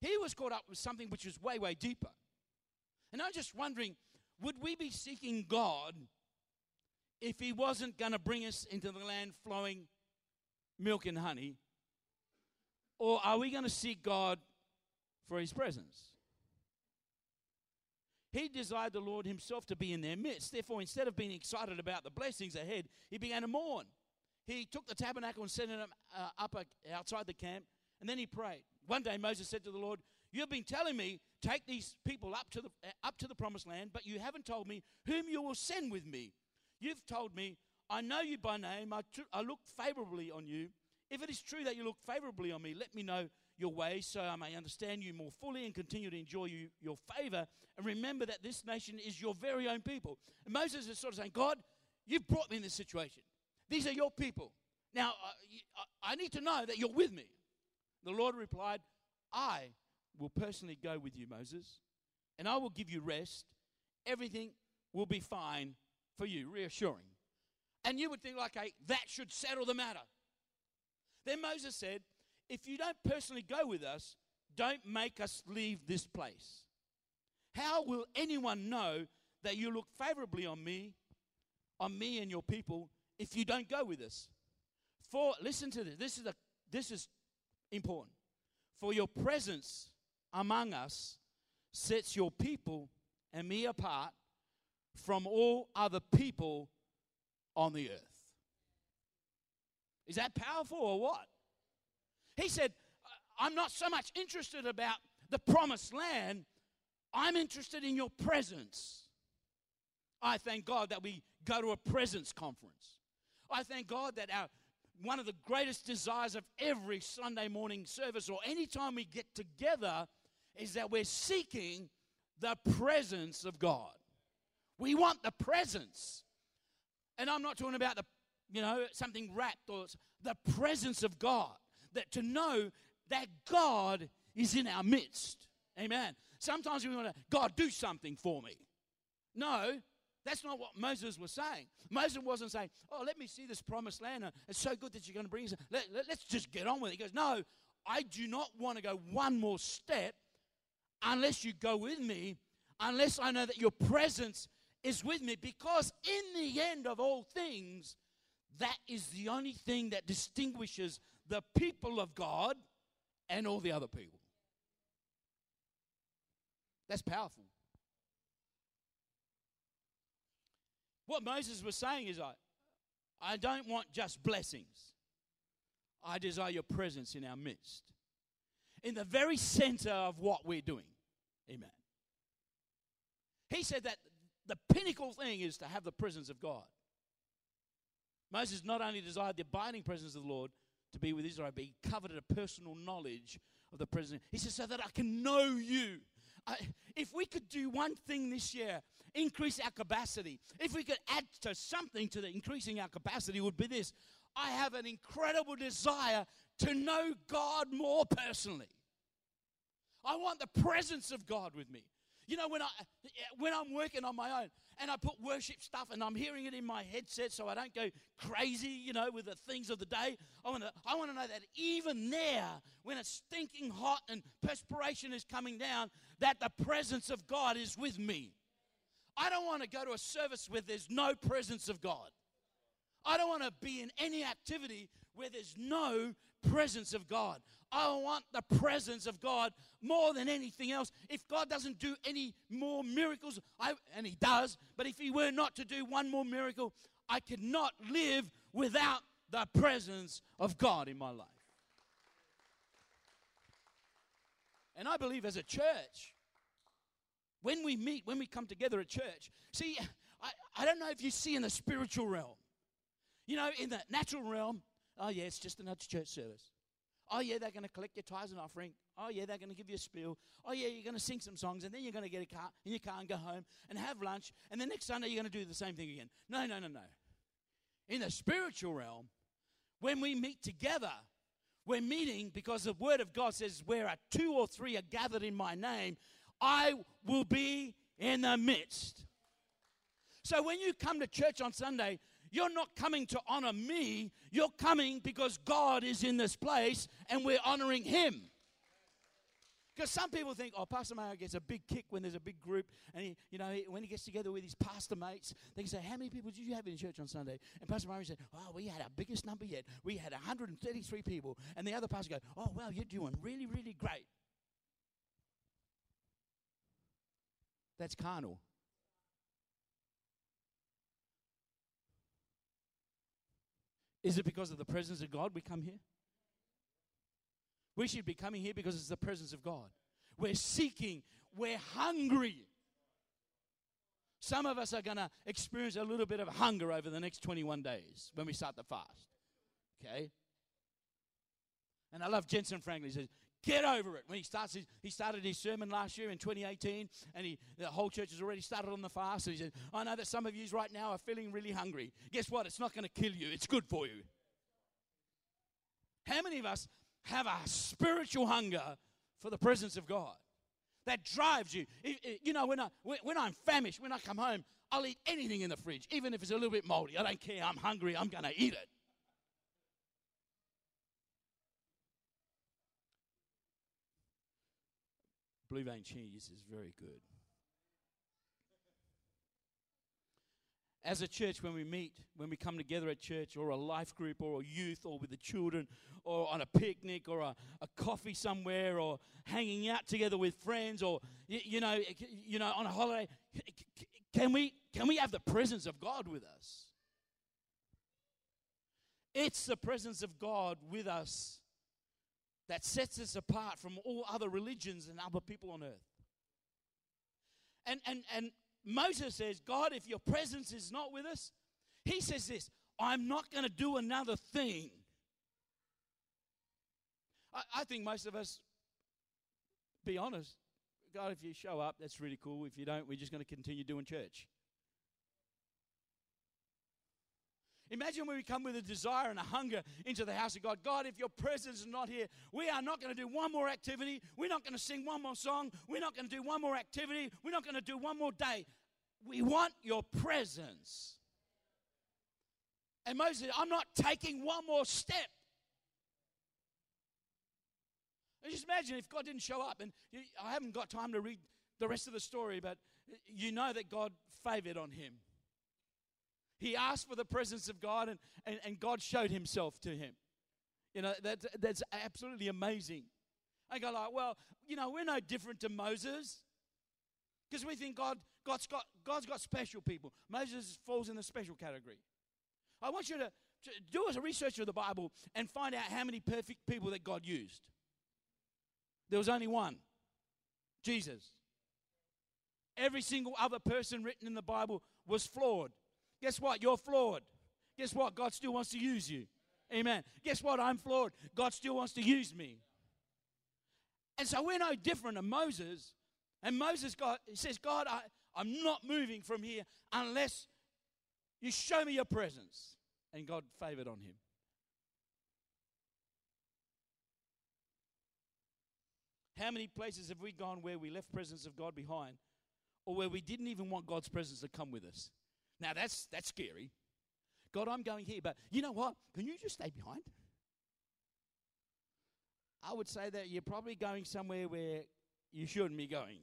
He was caught up with something which was way, way deeper. And I'm just wondering would we be seeking God if He wasn't going to bring us into the land flowing milk and honey? Or are we going to seek God for His presence? He desired the Lord Himself to be in their midst. Therefore, instead of being excited about the blessings ahead, He began to mourn. He took the tabernacle and set it uh, up outside the camp, and then He prayed. One day Moses said to the Lord, You have been telling me, take these people up to the, uh, up to the promised land, but you haven't told me whom you will send with me. You've told me, I know you by name, I, I look favorably on you. If it is true that you look favorably on me, let me know your ways so I may understand you more fully and continue to enjoy you, your favor. And remember that this nation is your very own people. And Moses is sort of saying, God, you've brought me in this situation. These are your people. Now, uh, I need to know that you're with me. The Lord replied, I will personally go with you, Moses, and I will give you rest. Everything will be fine for you, reassuring. And you would think, like, hey, that should settle the matter. Then Moses said, If you don't personally go with us, don't make us leave this place. How will anyone know that you look favorably on me, on me and your people, if you don't go with us? For listen to this. This is a this is important. For your presence among us sets your people and me apart from all other people on the earth. Is that powerful or what? He said, uh, I'm not so much interested about the promised land, I'm interested in your presence. I thank God that we go to a presence conference. I thank God that our one of the greatest desires of every Sunday morning service or anytime we get together is that we're seeking the presence of God. We want the presence. And I'm not talking about the, you know, something wrapped or the presence of God. That to know that God is in our midst. Amen. Sometimes we want to, God, do something for me. No, that's not what Moses was saying. Moses wasn't saying, Oh, let me see this promised land. Uh, it's so good that you're going to bring us. Let, let, let's just get on with it. He goes, No, I do not want to go one more step unless you go with me, unless I know that your presence is with me. Because in the end of all things, that is the only thing that distinguishes the people of God and all the other people. That's powerful. What Moses was saying is, I, I don't want just blessings. I desire your presence in our midst. In the very center of what we're doing. Amen. He said that the pinnacle thing is to have the presence of God. Moses not only desired the abiding presence of the Lord to be with Israel, but he coveted a personal knowledge of the presence. He said, so that I can know you. I, if we could do one thing this year, increase our capacity. If we could add to something to the increasing our capacity, would be this. I have an incredible desire to know God more personally. I want the presence of God with me. You know, when, I, when I'm working on my own and I put worship stuff and I'm hearing it in my headset so I don't go crazy, you know, with the things of the day, I want to I wanna know that even there, when it's stinking hot and perspiration is coming down, that the presence of God is with me. I don't want to go to a service where there's no presence of God. I don't want to be in any activity where there's no presence of God. I want the presence of God more than anything else. If God doesn't do any more miracles, I, and He does, but if He were not to do one more miracle, I could not live without the presence of God in my life. And I believe as a church, when we meet, when we come together at church, see, I, I don't know if you see in the spiritual realm. You know, in the natural realm, oh yeah, it's just another church service. Oh, yeah, they're going to collect your tithes and offering. Oh, yeah, they're going to give you a spiel. Oh, yeah, you're going to sing some songs, and then you're going to get a car in your car and go home and have lunch, and the next Sunday you're going to do the same thing again. No, no, no, no. In the spiritual realm, when we meet together, we're meeting because the Word of God says, Where two or three are gathered in my name, I will be in the midst. So when you come to church on Sunday, you're not coming to honor me. You're coming because God is in this place and we're honoring Him. Because some people think, oh, Pastor Mario gets a big kick when there's a big group, and he, you know, when he gets together with his pastor mates, they can say, how many people did you have in church on Sunday? And Pastor Mario said, oh, we had our biggest number yet. We had 133 people. And the other pastor goes, oh, well, you're doing really, really great. That's carnal. Is it because of the presence of God we come here? We should be coming here because it's the presence of God. We're seeking, we're hungry. Some of us are going to experience a little bit of hunger over the next 21 days when we start the fast. Okay? And I love Jentezen Franklin. He says, Get over it. When he starts, his, he started his sermon last year in 2018, and he, the whole church has already started on the fast. And he said, "I know that some of you right now are feeling really hungry. Guess what? It's not going to kill you. It's good for you." How many of us have a spiritual hunger for the presence of God that drives you? You know, when I when I'm famished, when I come home, I'll eat anything in the fridge, even if it's a little bit moldy. I don't care. I'm hungry. I'm going to eat it. Blue vein cheese is very good. As a church, when we meet, when we come together at church, or a life group, or a youth, or with the children, or on a picnic, or a, a coffee somewhere, or hanging out together with friends, or you, you know, you know, on a holiday, can we can we have the presence of God with us? It's the presence of God with us that sets us apart from all other religions and other people on earth. And, and, and Moses says, God, if your presence is not with us, he says this I'm not going to do another thing. I, I think most of us, be honest, God, if you show up, that's really cool. If you don't, we're just going to continue doing church. Imagine when we come with a desire and a hunger into the house of God. God, if your presence is not here, we are not going to do one more activity. We're not going to sing one more song. We're not going to do one more activity. We're not going to do one more day. We want your presence. And Moses I'm not taking one more step. And just imagine if God didn't show up. And I haven't got time to read the rest of the story, but you know that God favored on him. He asked for the presence of God, and, and, and God showed himself to him. You know, that, that's absolutely amazing. I go like, well, you know, we're no different to Moses. Because we think God, God's, got, God's got special people. Moses falls in the special category. I want you to, to do a researcher of the Bible and find out how many perfect people that God used. There was only one Jesus. Every single other person written in the Bible was flawed. Guess what? You're flawed. Guess what? God still wants to use you. Amen. Guess what? I'm flawed. God still wants to use me. And so we're no different than Moses. And Moses God he says, God, I, I'm not moving from here unless you show me your presence. And God favored on him. How many places have we gone where we left presence of God behind or where we didn't even want God's presence to come with us? Now that's that's scary. God, I'm going here, but you know what? Can you just stay behind? I would say that you're probably going somewhere where you shouldn't be going.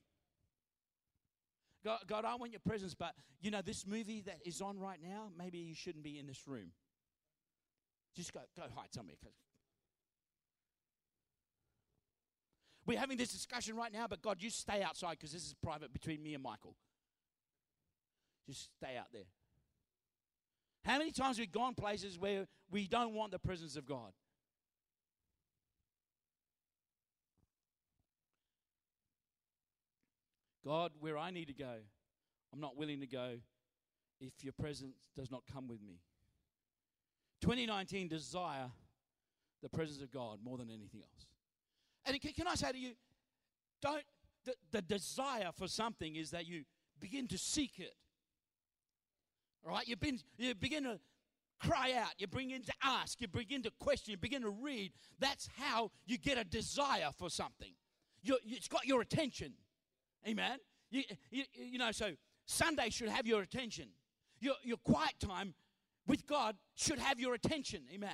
God, God, I want your presence, but you know, this movie that is on right now, maybe you shouldn't be in this room. Just go, go hide somewhere. We're having this discussion right now, but God, you stay outside because this is private between me and Michael. Just stay out there. How many times we've gone places where we don't want the presence of God? God, where I need to go, I'm not willing to go if your presence does not come with me. 2019, desire the presence of God more than anything else. And can I say to you, don't, the, the desire for something is that you begin to seek it. All right, you, begin, you begin to cry out, you begin to ask, you begin to question, you begin to read. That's how you get a desire for something. You, it's got your attention. Amen. You, you, you know, so Sunday should have your attention. Your, your quiet time with God should have your attention. Amen.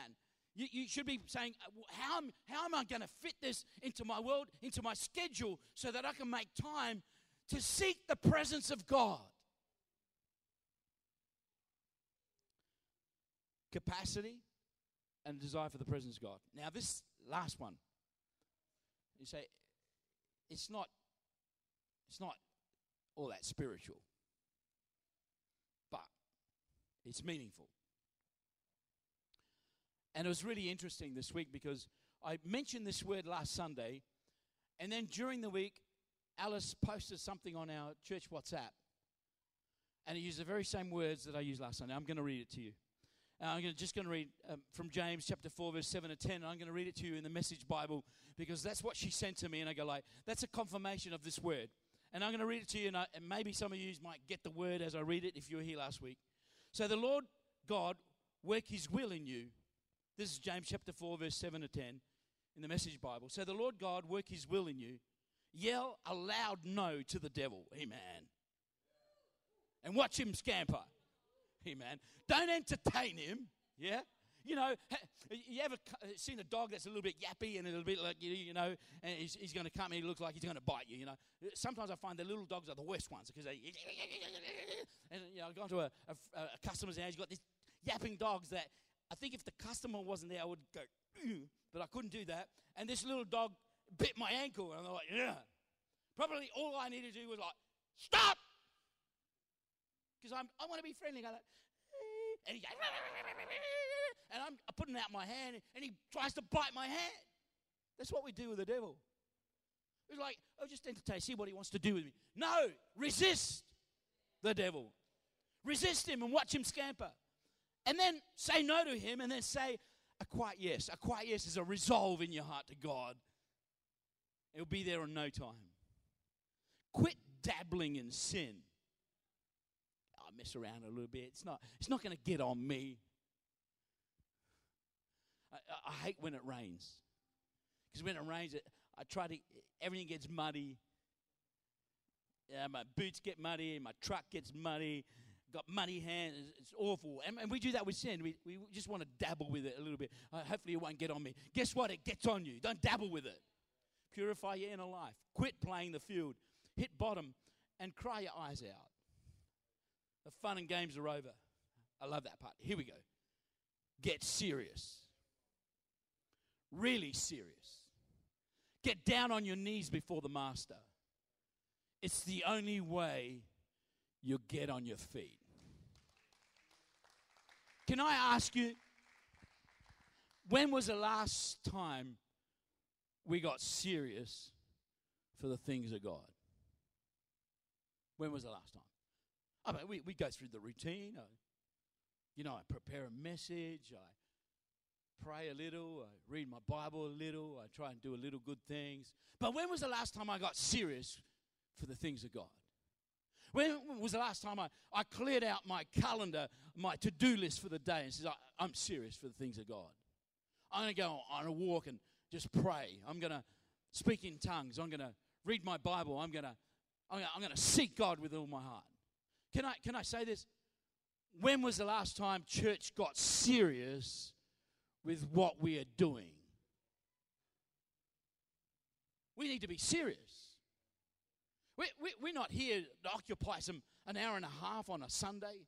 You, you should be saying, uh, how, how am I going to fit this into my world, into my schedule, so that I can make time to seek the presence of God? Capacity and desire for the presence of God. Now, this last one, you say, it's not it's not all that spiritual, but it's meaningful. And it was really interesting this week because I mentioned this word last Sunday, and then during the week, Alice posted something on our church WhatsApp, and it used the very same words that I used last Sunday. I'm going to read it to you. And I'm gonna, just going to read um, from James chapter 4, verse 7 to 10. And I'm going to read it to you in the Message Bible because that's what she sent to me. And I go like, that's a confirmation of this word. And I'm going to read it to you, and, I, and maybe some of you might get the word as I read it if you were here last week. So the Lord God work his will in you. This is James chapter 4, verse 7 to 10 in the Message Bible. So the Lord God work his will in you. Yell a loud no to the devil. Amen. And watch him scamper. Amen. Don't entertain him. Yeah? you know, you ever seen a dog that's a little bit yappy and a little bit like, you know, and he's, he's going to come and he looks like he's going to bite you, you know. Sometimes I find the little dogs are the worst ones because they, [laughs] and, you know, I've gone to a, a, a customer's house, he's got these yapping dogs that I think if the customer wasn't there, I would go, but I couldn't do that. And this little dog bit my ankle, and I'm like, yeah. Probably all I needed to do was like, stop! Because i'm want to be friendly. I like, eh, and he goes, [laughs] and I'm putting out my hand, and he tries to bite my hand. That's what we do with the devil. It's like, oh, just entertain, see what he wants to do with me. No, resist the devil. Resist him and watch him scamper. And then say no to him and then say a quiet yes. A quiet yes is a resolve in your heart to God. It'll be there in no time. Quit dabbling in sin. I mess around a little bit. It's not, it's not going to get on me. I, I, hate when it rains. Because when it rains, it, I try to, everything gets muddy. Yeah, my boots get muddy, my truck gets muddy, got muddy hands. It's awful. And, and we do that with sin. We, we just want to dabble with it a little bit. Uh, hopefully, it won't get on me. Guess what? It gets on you. Don't dabble with it. Purify your inner life. Quit playing the field. Hit bottom and cry your eyes out. The fun and games are over. I love that part. Here we go. Get serious. Really serious. Get down on your knees before the Master. It's the only way you'll get on your feet. Can I ask you, when was the last time we got serious for the things of God? When was the last time? I mean, we, we go through the routine. I, you know, I prepare a message. I pray a little. I read my Bible a little. I try and do a little good things. But when was the last time I got serious for the things of God? When was the last time I, I cleared out my calendar, my to do list for the day, and says, I, am serious for the things of God? I'm going to go on a walk and just pray. I'm going to speak in tongues. I'm going to read my Bible. I'm going to I'm going to seek God with all my heart. Can I, can I say this? When was the last time church got serious with what we are doing? We need to be serious. We, we, we're not here to occupy some an hour and a half on a Sunday.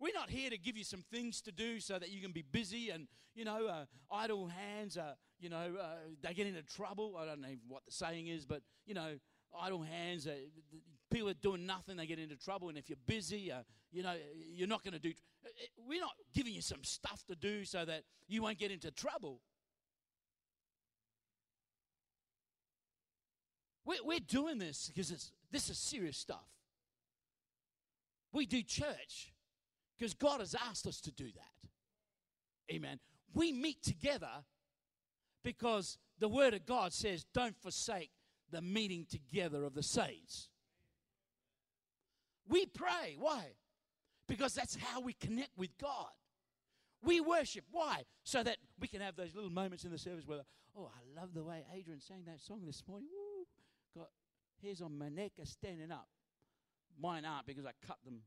We're not here to give you some things to do so that you can be busy and, you know, uh, idle hands, uh, you know, uh, they get into trouble. I don't know what the saying is, but, you know, idle hands, uh, people are doing nothing, they get into trouble. And if you're busy, uh, you know, you're not going to do. Uh, we're not giving you some stuff to do so that you won't get into trouble. We're, we're doing this because this is serious stuff. We do church because God has asked us to do that. Amen. We meet together because the Word of God says, don't forsake the meeting together of the saints. We pray. Why? Because that's how we connect with God. We worship. Why? So that we can have those little moments in the service where, oh, I love the way Adrian sang that song this morning. Woo! Got hairs on my neck are standing up. Mine aren't because I cut them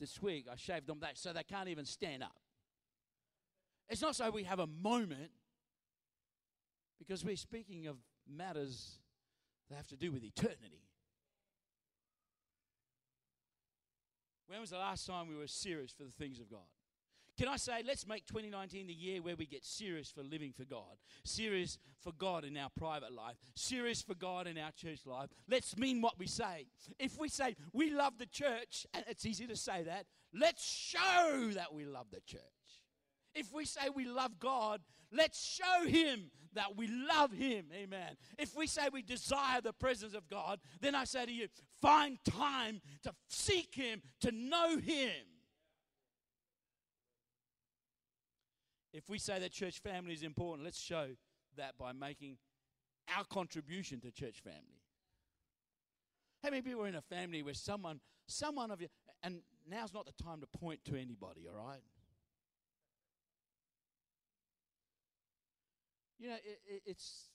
this week. I shaved them that so they can't even stand up. It's not so we have a moment because we're speaking of matters that have to do with eternity. When was the last time we were serious for the things of God? Can I say, let's make 2019 the year where we get serious for living for God, serious for God in our private life, serious for God in our church life. Let's mean what we say. If we say we love the church, and it's easy to say that, let's show that we love the church. If we say we love God, let's show Him that we love Him. Amen. If we say we desire the presence of God, then I say to you, find time to seek Him, to know Him. If we say that church family is important, let's show that by making our contribution to church family. How many people are in a family where someone, someone of you, and now's not the time to point to anybody, all right? You know, it, it, it's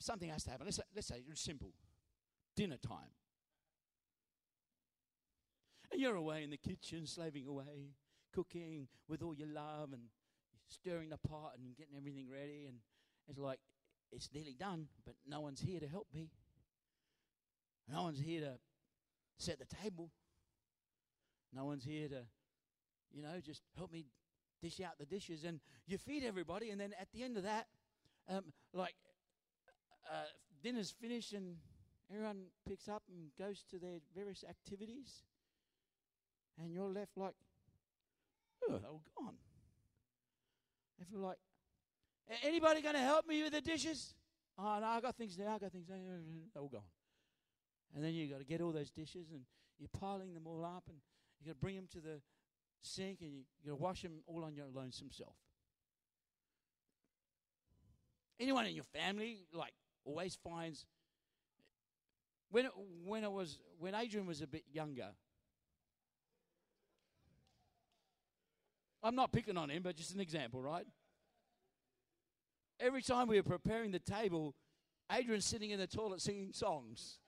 something has to happen. Let's, let's say it's simple dinner time. And you're away in the kitchen, slaving away, cooking with all your love and stirring the pot and getting everything ready. And it's like, it's nearly done, but no one's here to help me. No one's here to set the table. No one's here to, you know, just help me dish out the dishes. And you feed everybody, and then at the end of that, um, like uh, dinner's finished and everyone picks up and goes to their various activities, and you're left like, oh, they're all gone. I feel like, Anybody going to help me with the dishes? Oh, no, I got things there. I got things there. They're all gone. And then you got to get all those dishes and you're piling them all up and you got to bring them to the sink and you got to wash them all on your lonesome self. Anyone in your family like always finds when it, when it was when Adrian was a bit younger. I'm not picking on him, but just an example, right? Every time we were preparing the table, Adrian's sitting in the toilet singing songs.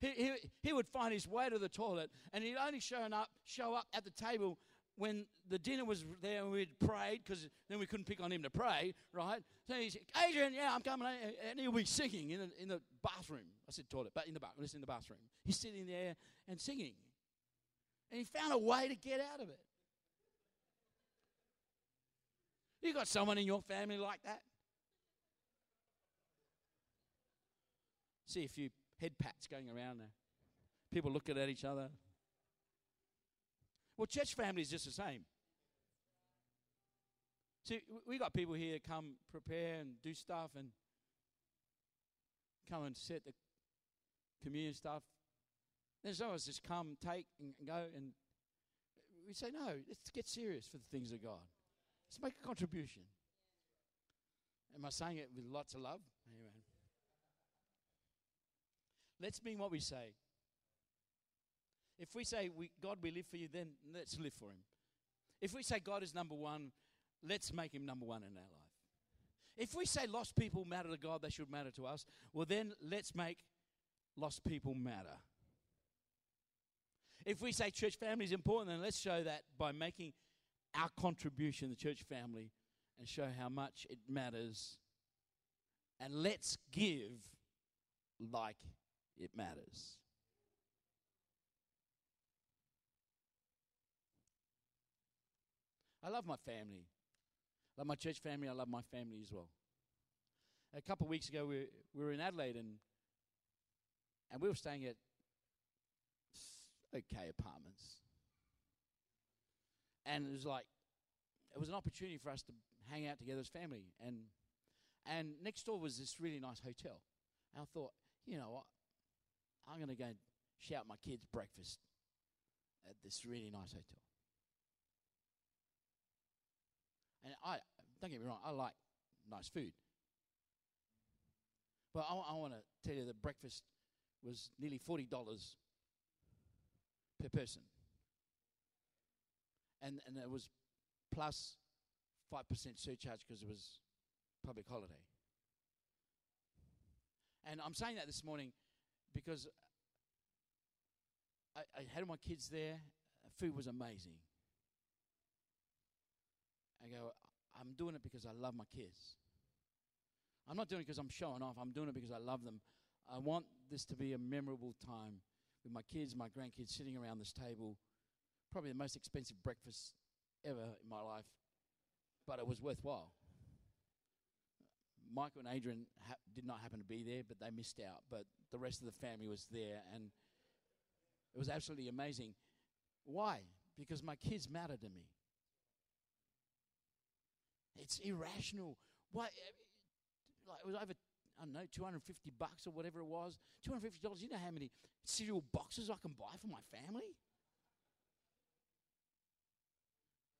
He, he, he would find his way to the toilet, and he'd only shown up, show up at the table when the dinner was there and we'd prayed, because then we couldn't pick on him to pray, right? So he said, Adrian, yeah, I'm coming. And he'll be singing in the, in the bathroom. I said toilet, but in the, bathroom. in the bathroom. He's sitting there and singing. And he found a way to get out of it. You got someone in your family like that? See a few head pats going around there. People looking at each other. Well, church family is just the same. See, we got people here come prepare and do stuff and come and set the communion stuff. Of us just come, take, and go, and we say, no, let's get serious for the things of God. Let's make a contribution. Am I saying it with lots of love? Amen. Let's mean what we say. If we say, we, God, we live for you, then let's live for Him. If we say God is number one, let's make Him number one in our life. If we say lost people matter to God, they should matter to us, well, then let's make lost people matter. If we say church family is important, then let's show that by making our contribution, the church family, and show how much it matters. And let's give like it matters. I love my family. I love my church family. I love my family as well. A couple of weeks ago, we, we were in Adelaide and, and we were staying at okay apartments. And it was like, it was an opportunity for us to hang out together as family. And, and next door was this really nice hotel. And I thought, you know what? I'm going to go shout my kids breakfast at this really nice hotel. And I don't get me wrong, I like nice food. But I, I want to tell you that breakfast was nearly $40 per person. And, and it was plus 5% surcharge because it was public holiday. And I'm saying that this morning because I, I had my kids there. Food was amazing. I go, I'm doing it because I love my kids. I'm not doing it because I'm showing off. I'm doing it because I love them. I want this to be a memorable time with my kids, my grandkids sitting around this table. Probably the most expensive breakfast ever in my life, but it was worthwhile. Michael and Adrian ha- did not happen to be there, but they missed out. But the rest of the family was there, and it was absolutely amazing. Why? Because my kids matter to me. It's irrational. Why? Eh, like it was over, I don't know, 250 bucks or whatever it was. $250. You know how many cereal boxes I can buy for my family?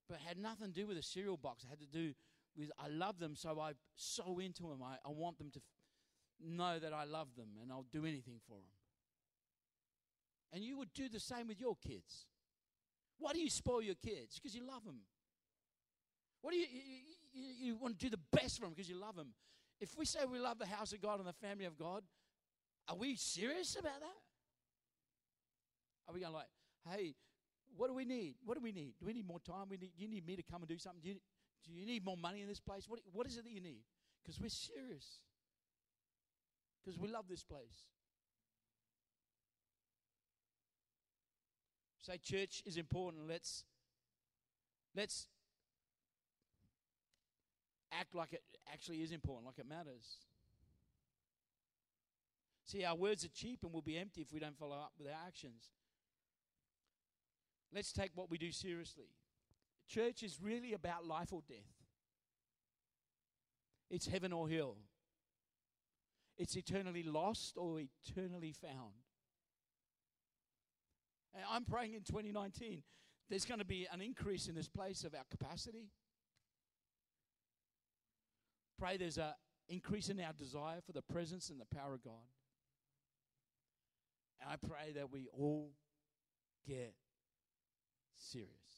But had nothing to do with a cereal box. It had to do with I love them, so I sow into them. I, I want them to f- know that I love them and I'll do anything for them. And you would do the same with your kids. Why do you spoil your kids? Because you love them. What do you, you, you, you want to do the best for them because you love them? If we say we love the house of God and the family of God, are we serious about that? Are we going like, hey, what do we need? What do we need? Do we need more time? We need, you need me to come and do something? Do you, do you need more money in this place? What, what is it that you need? Because we're serious. Because we love this place. Say church is important. Let's let's act like it actually is important, like it matters. See, our words are cheap and will be empty if we don't follow up with our actions. Let's take what we do seriously. church is really about life or death. It's heaven or hell. It's eternally lost or eternally found. And I'm praying in 2019 there's going to be an increase in this place of our capacity. Pray there's an increase in our desire for the presence and the power of God. And I pray that we all get serious.